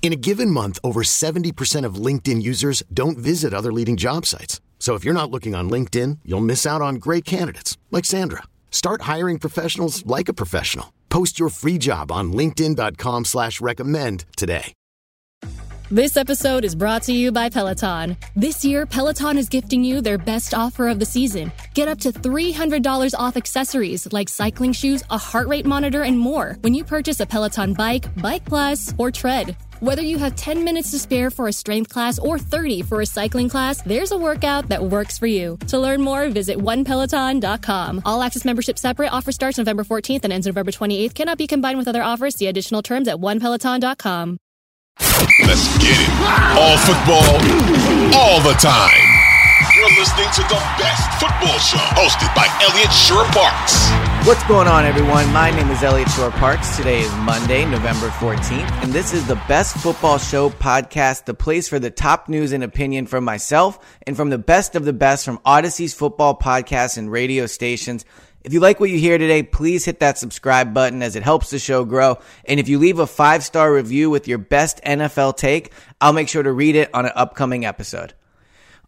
In a given month, over 70% of LinkedIn users don't visit other leading job sites. So if you're not looking on LinkedIn, you'll miss out on great candidates like Sandra. Start hiring professionals like a professional. Post your free job on LinkedIn.com slash recommend today. This episode is brought to you by Peloton. This year, Peloton is gifting you their best offer of the season. Get up to $300 off accessories like cycling shoes, a heart rate monitor, and more when you purchase a Peloton bike, Bike Plus, or Tread. Whether you have 10 minutes to spare for a strength class or 30 for a cycling class, there's a workout that works for you. To learn more, visit onepeloton.com. All access membership separate. Offer starts November 14th and ends November 28th. Cannot be combined with other offers. See additional terms at onepeloton.com. Let's get it. All football, all the time. You're listening to the best football show hosted by Elliot Shorr-Parks. What's going on, everyone? My name is Elliot Shorr-Parks. Today is Monday, November 14th, and this is the Best Football Show podcast, the place for the top news and opinion from myself and from the best of the best from Odyssey's football podcasts and radio stations. If you like what you hear today, please hit that subscribe button as it helps the show grow. And if you leave a five star review with your best NFL take, I'll make sure to read it on an upcoming episode.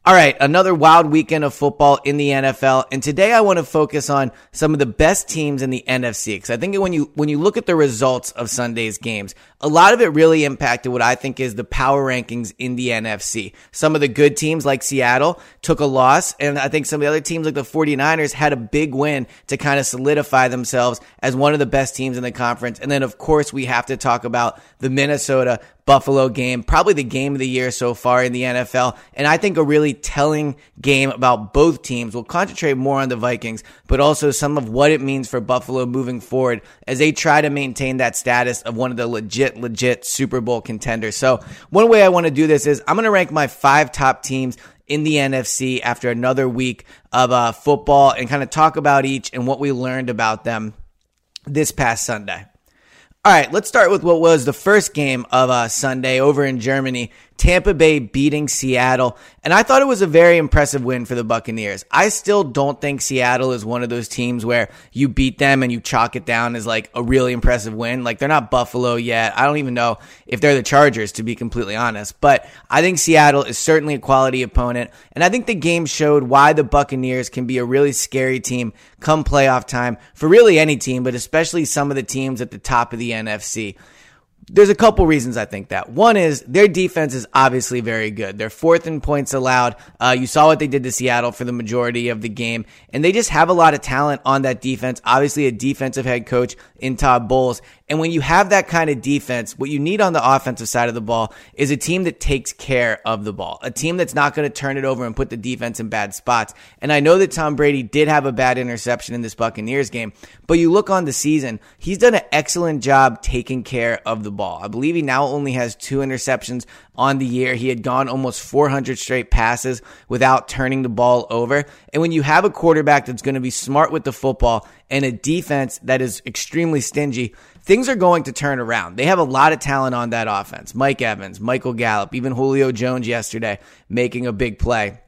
All right, another wild weekend of football in the NFL, and today I want to focus on some of the best teams in the NFC because I think when you when you look at the results of Sunday's games, a lot of it really impacted what I think is the power rankings in the NFC. Some of the good teams like Seattle took a loss, and I think some of the other teams like the 49ers had a big win to kind of solidify themselves as one of the best teams in the conference. And then of course we have to talk about the Minnesota Buffalo game, probably the game of the year so far in the NFL. And I think a really telling game about both teams. We'll concentrate more on the Vikings, but also some of what it means for Buffalo moving forward as they try to maintain that status of one of the legit, legit Super Bowl contenders. So one way I want to do this is I'm going to rank my five top teams in the NFC after another week of uh, football and kind of talk about each and what we learned about them this past Sunday. All right, let's start with what was the first game of uh, Sunday over in Germany. Tampa Bay beating Seattle. And I thought it was a very impressive win for the Buccaneers. I still don't think Seattle is one of those teams where you beat them and you chalk it down as like a really impressive win. Like they're not Buffalo yet. I don't even know if they're the Chargers, to be completely honest. But I think Seattle is certainly a quality opponent. And I think the game showed why the Buccaneers can be a really scary team come playoff time for really any team, but especially some of the teams at the top of the NFC. There's a couple reasons I think that. One is their defense is obviously very good. They're fourth in points allowed. Uh, you saw what they did to Seattle for the majority of the game, and they just have a lot of talent on that defense. Obviously, a defensive head coach in Todd Bowles. And when you have that kind of defense, what you need on the offensive side of the ball is a team that takes care of the ball, a team that's not going to turn it over and put the defense in bad spots. And I know that Tom Brady did have a bad interception in this Buccaneers game, but you look on the season, he's done an excellent job taking care of the ball. I believe he now only has two interceptions on the year. He had gone almost 400 straight passes without turning the ball over. And when you have a quarterback that's going to be smart with the football and a defense that is extremely stingy, things are going to turn around. They have a lot of talent on that offense. Mike Evans, Michael Gallup, even Julio Jones yesterday making a big play.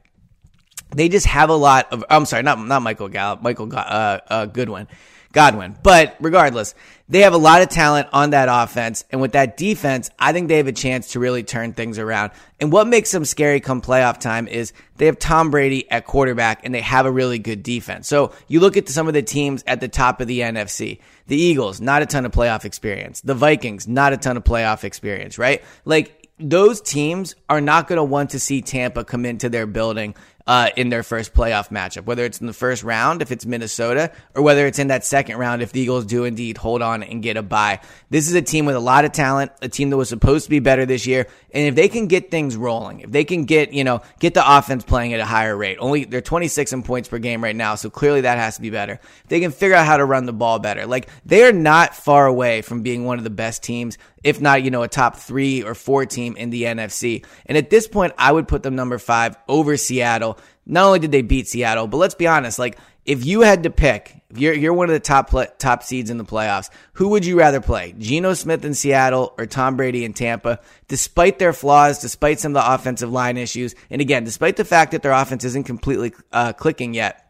They just have a lot of. I'm sorry, not not Michael Gallup, Michael uh, uh, Goodwin. Godwin. But regardless, they have a lot of talent on that offense. And with that defense, I think they have a chance to really turn things around. And what makes them scary come playoff time is they have Tom Brady at quarterback and they have a really good defense. So you look at some of the teams at the top of the NFC. The Eagles, not a ton of playoff experience. The Vikings, not a ton of playoff experience, right? Like those teams are not going to want to see Tampa come into their building uh, in their first playoff matchup, whether it's in the first round if it's Minnesota, or whether it's in that second round if the Eagles do indeed hold on and get a bye. This is a team with a lot of talent, a team that was supposed to be better this year, and if they can get things rolling, if they can get you know get the offense playing at a higher rate, only they're 26 in points per game right now, so clearly that has to be better. If they can figure out how to run the ball better, like they are not far away from being one of the best teams if not, you know, a top three or four team in the NFC. And at this point, I would put them number five over Seattle. Not only did they beat Seattle, but let's be honest, like if you had to pick, if you're, you're one of the top top seeds in the playoffs, who would you rather play? Geno Smith in Seattle or Tom Brady in Tampa? Despite their flaws, despite some of the offensive line issues, and again, despite the fact that their offense isn't completely uh, clicking yet,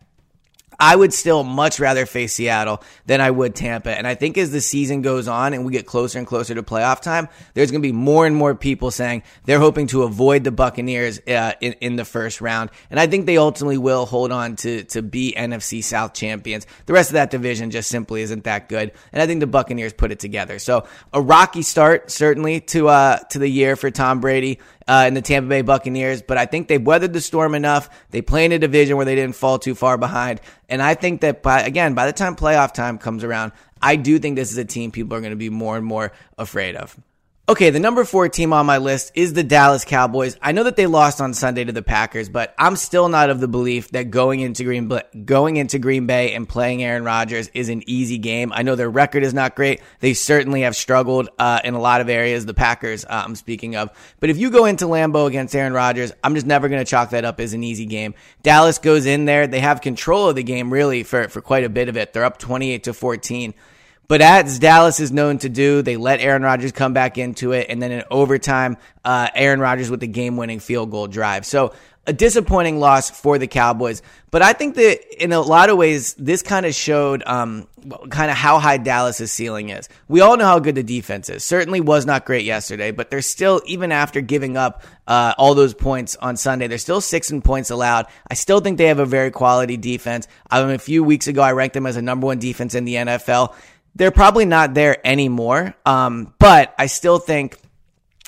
I would still much rather face Seattle than I would Tampa. And I think as the season goes on and we get closer and closer to playoff time, there's going to be more and more people saying they're hoping to avoid the Buccaneers uh, in, in the first round. And I think they ultimately will hold on to, to be NFC South champions. The rest of that division just simply isn't that good. And I think the Buccaneers put it together. So a rocky start, certainly, to, uh, to the year for Tom Brady uh, in the Tampa Bay Buccaneers, but I think they've weathered the storm enough. They play in a division where they didn't fall too far behind. And I think that by, again, by the time playoff time comes around, I do think this is a team people are going to be more and more afraid of. Okay, the number four team on my list is the Dallas Cowboys. I know that they lost on Sunday to the Packers, but I'm still not of the belief that going into Green going into Green Bay and playing Aaron Rodgers is an easy game. I know their record is not great. They certainly have struggled uh, in a lot of areas. The Packers, uh, I'm speaking of. But if you go into Lambeau against Aaron Rodgers, I'm just never going to chalk that up as an easy game. Dallas goes in there. They have control of the game really for for quite a bit of it. They're up 28 to 14. But as Dallas is known to do, they let Aaron Rodgers come back into it, and then in overtime, uh, Aaron Rodgers with the game-winning field goal drive. So a disappointing loss for the Cowboys. But I think that in a lot of ways, this kind of showed um, kind of how high Dallas's ceiling is. We all know how good the defense is. Certainly was not great yesterday, but they're still, even after giving up uh, all those points on Sunday, they're still six in points allowed. I still think they have a very quality defense. Um, a few weeks ago, I ranked them as a number one defense in the NFL. They're probably not there anymore. Um, but I still think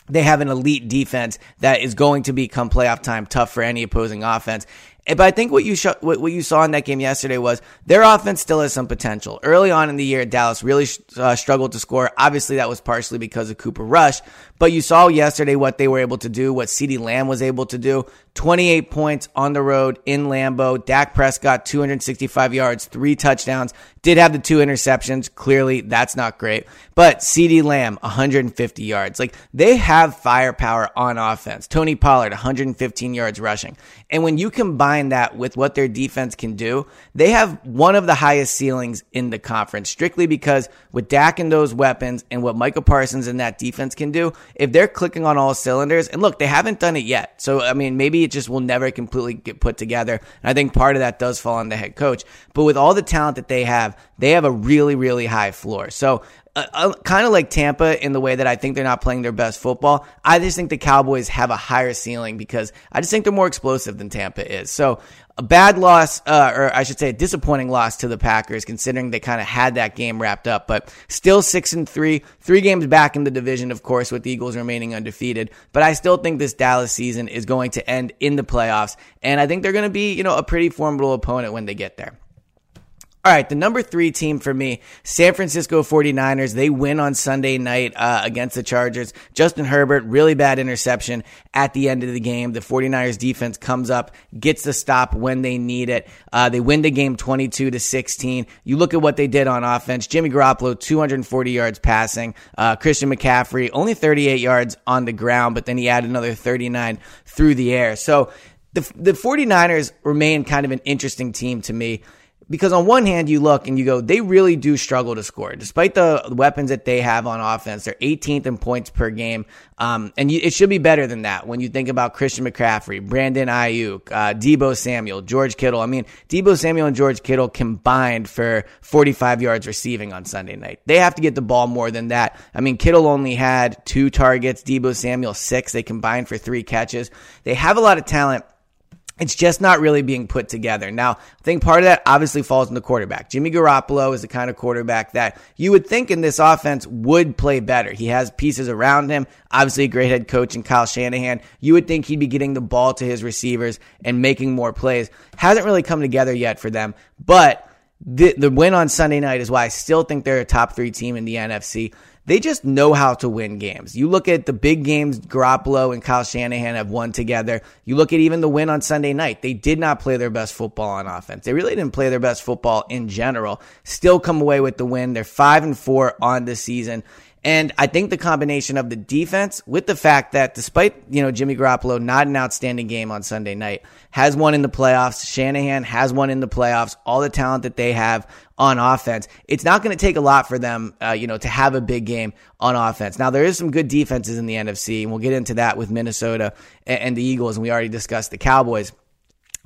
they have an elite defense that is going to become playoff time tough for any opposing offense. But I think what you sh- what, what you saw in that game yesterday was their offense still has some potential. Early on in the year, Dallas really uh, struggled to score. Obviously, that was partially because of Cooper Rush, but you saw yesterday what they were able to do, what CeeDee Lamb was able to do. 28 points on the road in Lambeau. Dak Prescott, 265 yards, three touchdowns. Did have the two interceptions. Clearly, that's not great. But CeeDee Lamb, 150 yards. Like, they have firepower on offense. Tony Pollard, 115 yards rushing. And when you combine that with what their defense can do, they have one of the highest ceilings in the conference, strictly because with Dak and those weapons and what Micah Parsons and that defense can do, if they're clicking on all cylinders, and look, they haven't done it yet. So, I mean, maybe it just will never completely get put together. And I think part of that does fall on the head coach. But with all the talent that they have, they have a really, really high floor. So, uh, uh, kind of like Tampa in the way that I think they're not playing their best football. I just think the Cowboys have a higher ceiling because I just think they're more explosive than Tampa is. So a bad loss, uh, or I should say a disappointing loss to the Packers, considering they kind of had that game wrapped up, but still six and three, three games back in the division, of course, with the Eagles remaining undefeated. But I still think this Dallas season is going to end in the playoffs, and I think they're going to be, you know, a pretty formidable opponent when they get there. All right, the number three team for me, San Francisco 49ers. They win on Sunday night uh, against the Chargers. Justin Herbert, really bad interception at the end of the game. The 49ers defense comes up, gets the stop when they need it. Uh, they win the game 22 to 16. You look at what they did on offense. Jimmy Garoppolo, 240 yards passing. Uh, Christian McCaffrey, only 38 yards on the ground, but then he added another 39 through the air. So the, the 49ers remain kind of an interesting team to me because on one hand you look and you go they really do struggle to score. Despite the weapons that they have on offense they're 18th in points per game. Um, and you, it should be better than that when you think about christian mccaffrey brandon aiyuk uh, deebo samuel george kittle. I mean deebo samuel and george kittle combined for 45 yards receiving on sunday night. They have to get the ball more than that. I mean kittle only had two targets deebo samuel six. They combined for three catches. They have a lot of talent it's just not really being put together. Now, I think part of that obviously falls on the quarterback. Jimmy Garoppolo is the kind of quarterback that you would think in this offense would play better. He has pieces around him, obviously a great head coach in Kyle Shanahan. You would think he'd be getting the ball to his receivers and making more plays. Hasn't really come together yet for them, but the, the win on Sunday night is why I still think they're a top three team in the NFC they just know how to win games. You look at the big games Garoppolo and Kyle Shanahan have won together. You look at even the win on Sunday night. They did not play their best football on offense. They really didn't play their best football in general. Still come away with the win. They're five and four on the season. And I think the combination of the defense with the fact that despite, you know, Jimmy Garoppolo not an outstanding game on Sunday night, has won in the playoffs. Shanahan has won in the playoffs. All the talent that they have on offense. It's not going to take a lot for them, uh, you know, to have a big game on offense. Now there is some good defenses in the NFC and we'll get into that with Minnesota and, and the Eagles. And we already discussed the Cowboys.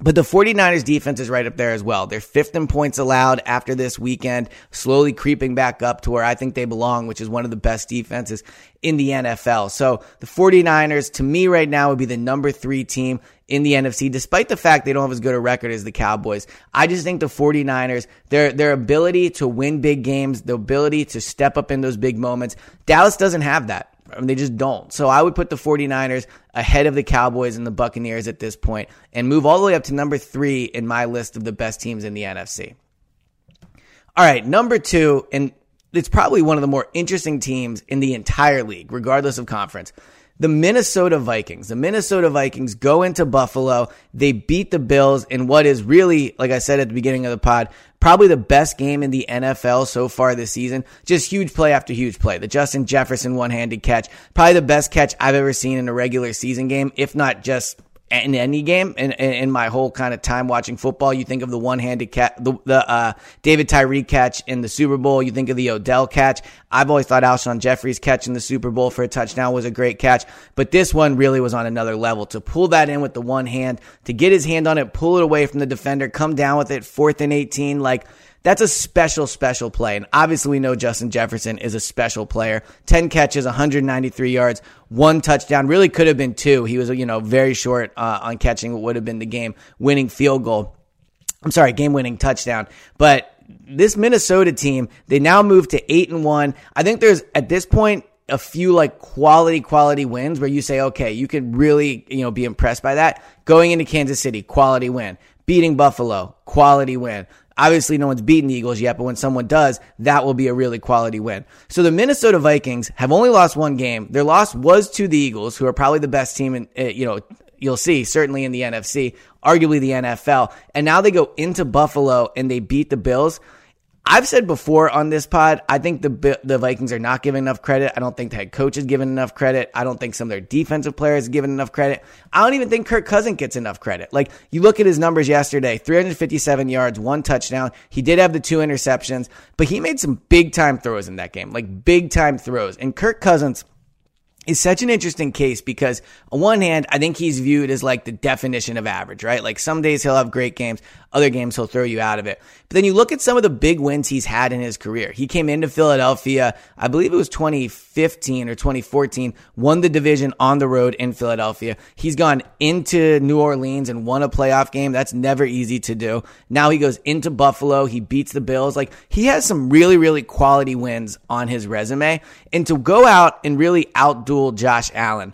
But the 49ers defense is right up there as well. They're fifth in points allowed after this weekend, slowly creeping back up to where I think they belong, which is one of the best defenses in the NFL. So the 49ers to me right now would be the number three team in the NFC, despite the fact they don't have as good a record as the Cowboys. I just think the 49ers, their, their ability to win big games, the ability to step up in those big moments, Dallas doesn't have that. I mean, they just don't. So I would put the 49ers ahead of the Cowboys and the Buccaneers at this point and move all the way up to number three in my list of the best teams in the NFC. All right, number two, and it's probably one of the more interesting teams in the entire league, regardless of conference the Minnesota Vikings. The Minnesota Vikings go into Buffalo. They beat the Bills in what is really, like I said at the beginning of the pod, probably the best game in the NFL so far this season. Just huge play after huge play. The Justin Jefferson one-handed catch, probably the best catch I've ever seen in a regular season game, if not just in any game in, in my whole kind of time watching football. You think of the one-handed catch, the, the uh, David Tyree catch in the Super Bowl. You think of the Odell catch. I've always thought Alshon Jeffery's catch in the Super Bowl for a touchdown was a great catch, but this one really was on another level. To pull that in with the one hand, to get his hand on it, pull it away from the defender, come down with it, fourth and 18, like – that's a special, special play. And obviously, we know Justin Jefferson is a special player. 10 catches, 193 yards, one touchdown. Really could have been two. He was, you know, very short uh, on catching what would have been the game winning field goal. I'm sorry, game winning touchdown. But this Minnesota team, they now move to eight and one. I think there's at this point a few like quality, quality wins where you say, okay, you can really, you know, be impressed by that. Going into Kansas City, quality win. Beating Buffalo, quality win. Obviously, no one's beaten the Eagles yet, but when someone does, that will be a really quality win. So the Minnesota Vikings have only lost one game. Their loss was to the Eagles, who are probably the best team in, uh, you know, you'll see, certainly in the NFC, arguably the NFL. And now they go into Buffalo and they beat the Bills. I've said before on this pod, I think the the Vikings are not giving enough credit. I don't think the head coach is given enough credit. I don't think some of their defensive players are given enough credit. I don't even think Kirk Cousins gets enough credit. Like you look at his numbers yesterday, 357 yards, one touchdown. He did have the two interceptions, but he made some big time throws in that game, like big time throws. And Kirk Cousins is such an interesting case because on one hand, I think he's viewed as like the definition of average, right? Like some days he'll have great games, other games he'll throw you out of it. But then you look at some of the big wins he's had in his career. He came into Philadelphia, I believe it was 2015 or 2014, won the division on the road in Philadelphia. He's gone into New Orleans and won a playoff game. That's never easy to do. Now he goes into Buffalo. He beats the Bills. Like he has some really, really quality wins on his resume. And to go out and really Josh Allen,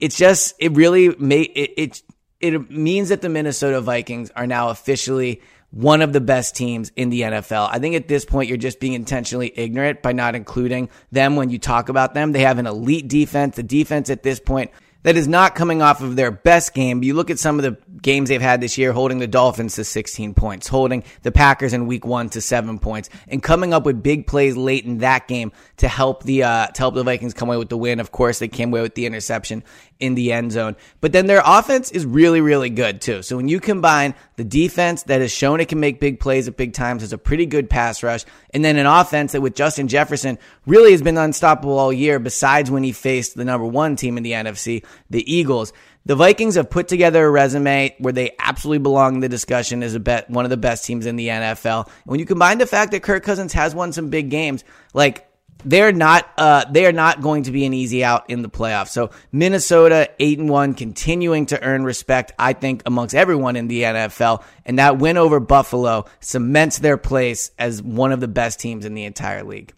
it's just, it really made it, it it means that the Minnesota Vikings are now officially one of the best teams in the NFL. I think at this point, you're just being intentionally ignorant by not including them when you talk about them. They have an elite defense. The defense at this point that is not coming off of their best game. You look at some of the games they've had this year, holding the Dolphins to 16 points, holding the Packers in week one to seven points, and coming up with big plays late in that game to help the, uh, to help the Vikings come away with the win. Of course, they came away with the interception in the end zone. But then their offense is really, really good too. So when you combine the defense that has shown it can make big plays at big times, has a pretty good pass rush, and then an offense that with Justin Jefferson really has been unstoppable all year, besides when he faced the number one team in the NFC, the Eagles. The Vikings have put together a resume where they absolutely belong in the discussion as a bet, one of the best teams in the NFL. And when you combine the fact that Kirk Cousins has won some big games, like they're not uh, they are not going to be an easy out in the playoffs. So Minnesota eight and one, continuing to earn respect, I think, amongst everyone in the NFL, and that win over Buffalo cements their place as one of the best teams in the entire league.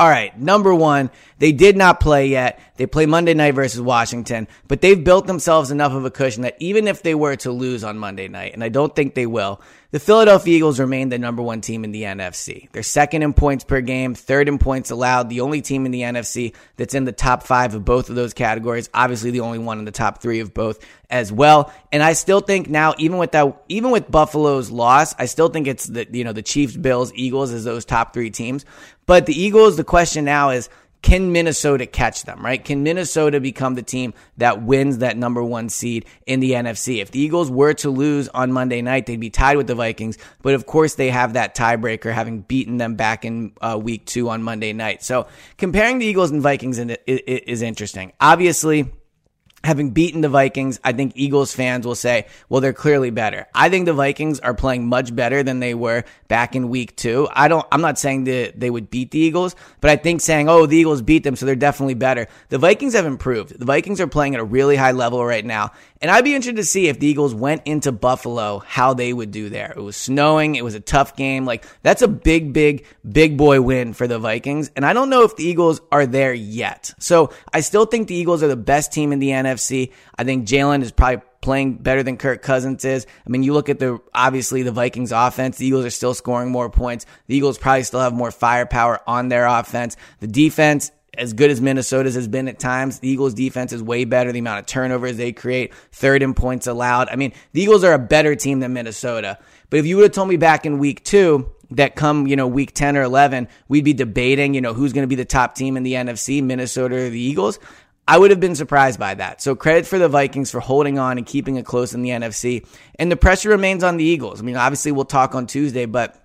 All right, number one, they did not play yet. They play Monday night versus Washington, but they've built themselves enough of a cushion that even if they were to lose on Monday night, and I don't think they will, the Philadelphia Eagles remain the number one team in the NFC. They're second in points per game, third in points allowed, the only team in the NFC that's in the top five of both of those categories. Obviously, the only one in the top three of both as well. And I still think now, even with that, even with Buffalo's loss, I still think it's the, you know, the Chiefs, Bills, Eagles as those top three teams. But the Eagles, the question now is, can Minnesota catch them, right? Can Minnesota become the team that wins that number one seed in the NFC? If the Eagles were to lose on Monday night, they'd be tied with the Vikings. But of course, they have that tiebreaker, having beaten them back in uh, week two on Monday night. So comparing the Eagles and Vikings is interesting. Obviously, having beaten the Vikings, I think Eagles fans will say, well, they're clearly better. I think the Vikings are playing much better than they were back in week two. I don't, I'm not saying that they would beat the Eagles, but I think saying, oh, the Eagles beat them, so they're definitely better. The Vikings have improved. The Vikings are playing at a really high level right now. And I'd be interested to see if the Eagles went into Buffalo, how they would do there. It was snowing. It was a tough game. Like, that's a big, big, big boy win for the Vikings. And I don't know if the Eagles are there yet. So I still think the Eagles are the best team in the NFC. I think Jalen is probably playing better than Kirk Cousins is. I mean, you look at the obviously the Vikings offense, the Eagles are still scoring more points. The Eagles probably still have more firepower on their offense. The defense as good as Minnesota's has been at times, the Eagles defense is way better. The amount of turnovers they create, third in points allowed. I mean, the Eagles are a better team than Minnesota. But if you would have told me back in week two that come, you know, week 10 or 11, we'd be debating, you know, who's going to be the top team in the NFC, Minnesota or the Eagles, I would have been surprised by that. So credit for the Vikings for holding on and keeping it close in the NFC. And the pressure remains on the Eagles. I mean, obviously we'll talk on Tuesday, but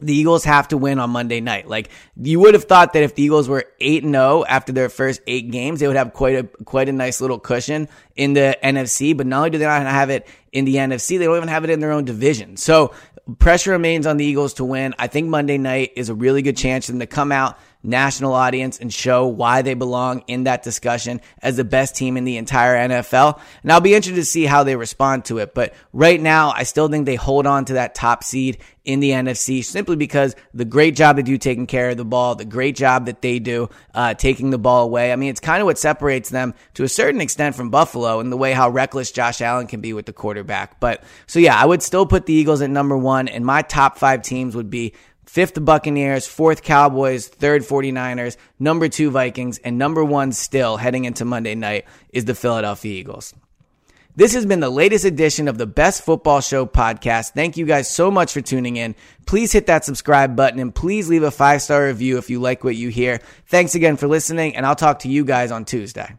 the Eagles have to win on Monday night. Like you would have thought that if the Eagles were 8 0 after their first 8 games, they would have quite a quite a nice little cushion in the NFC, but not only do they not have it in the NFC, they don't even have it in their own division. So pressure remains on the Eagles to win. I think Monday night is a really good chance for them to come out national audience and show why they belong in that discussion as the best team in the entire NFL. And I'll be interested to see how they respond to it. But right now, I still think they hold on to that top seed in the NFC simply because the great job they do taking care of the ball, the great job that they do uh, taking the ball away. I mean, it's kind of what separates them to a certain extent from Buffalo and the way how reckless Josh Allen can be with the quarterback. But so yeah, I would still put the Eagles at number one, and my top five teams would be fifth Buccaneers, fourth Cowboys, third 49ers, number two Vikings, and number one still heading into Monday night is the Philadelphia Eagles. This has been the latest edition of the Best Football Show podcast. Thank you guys so much for tuning in. Please hit that subscribe button and please leave a five star review if you like what you hear. Thanks again for listening, and I'll talk to you guys on Tuesday.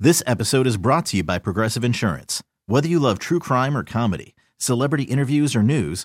This episode is brought to you by Progressive Insurance. Whether you love true crime or comedy, celebrity interviews or news,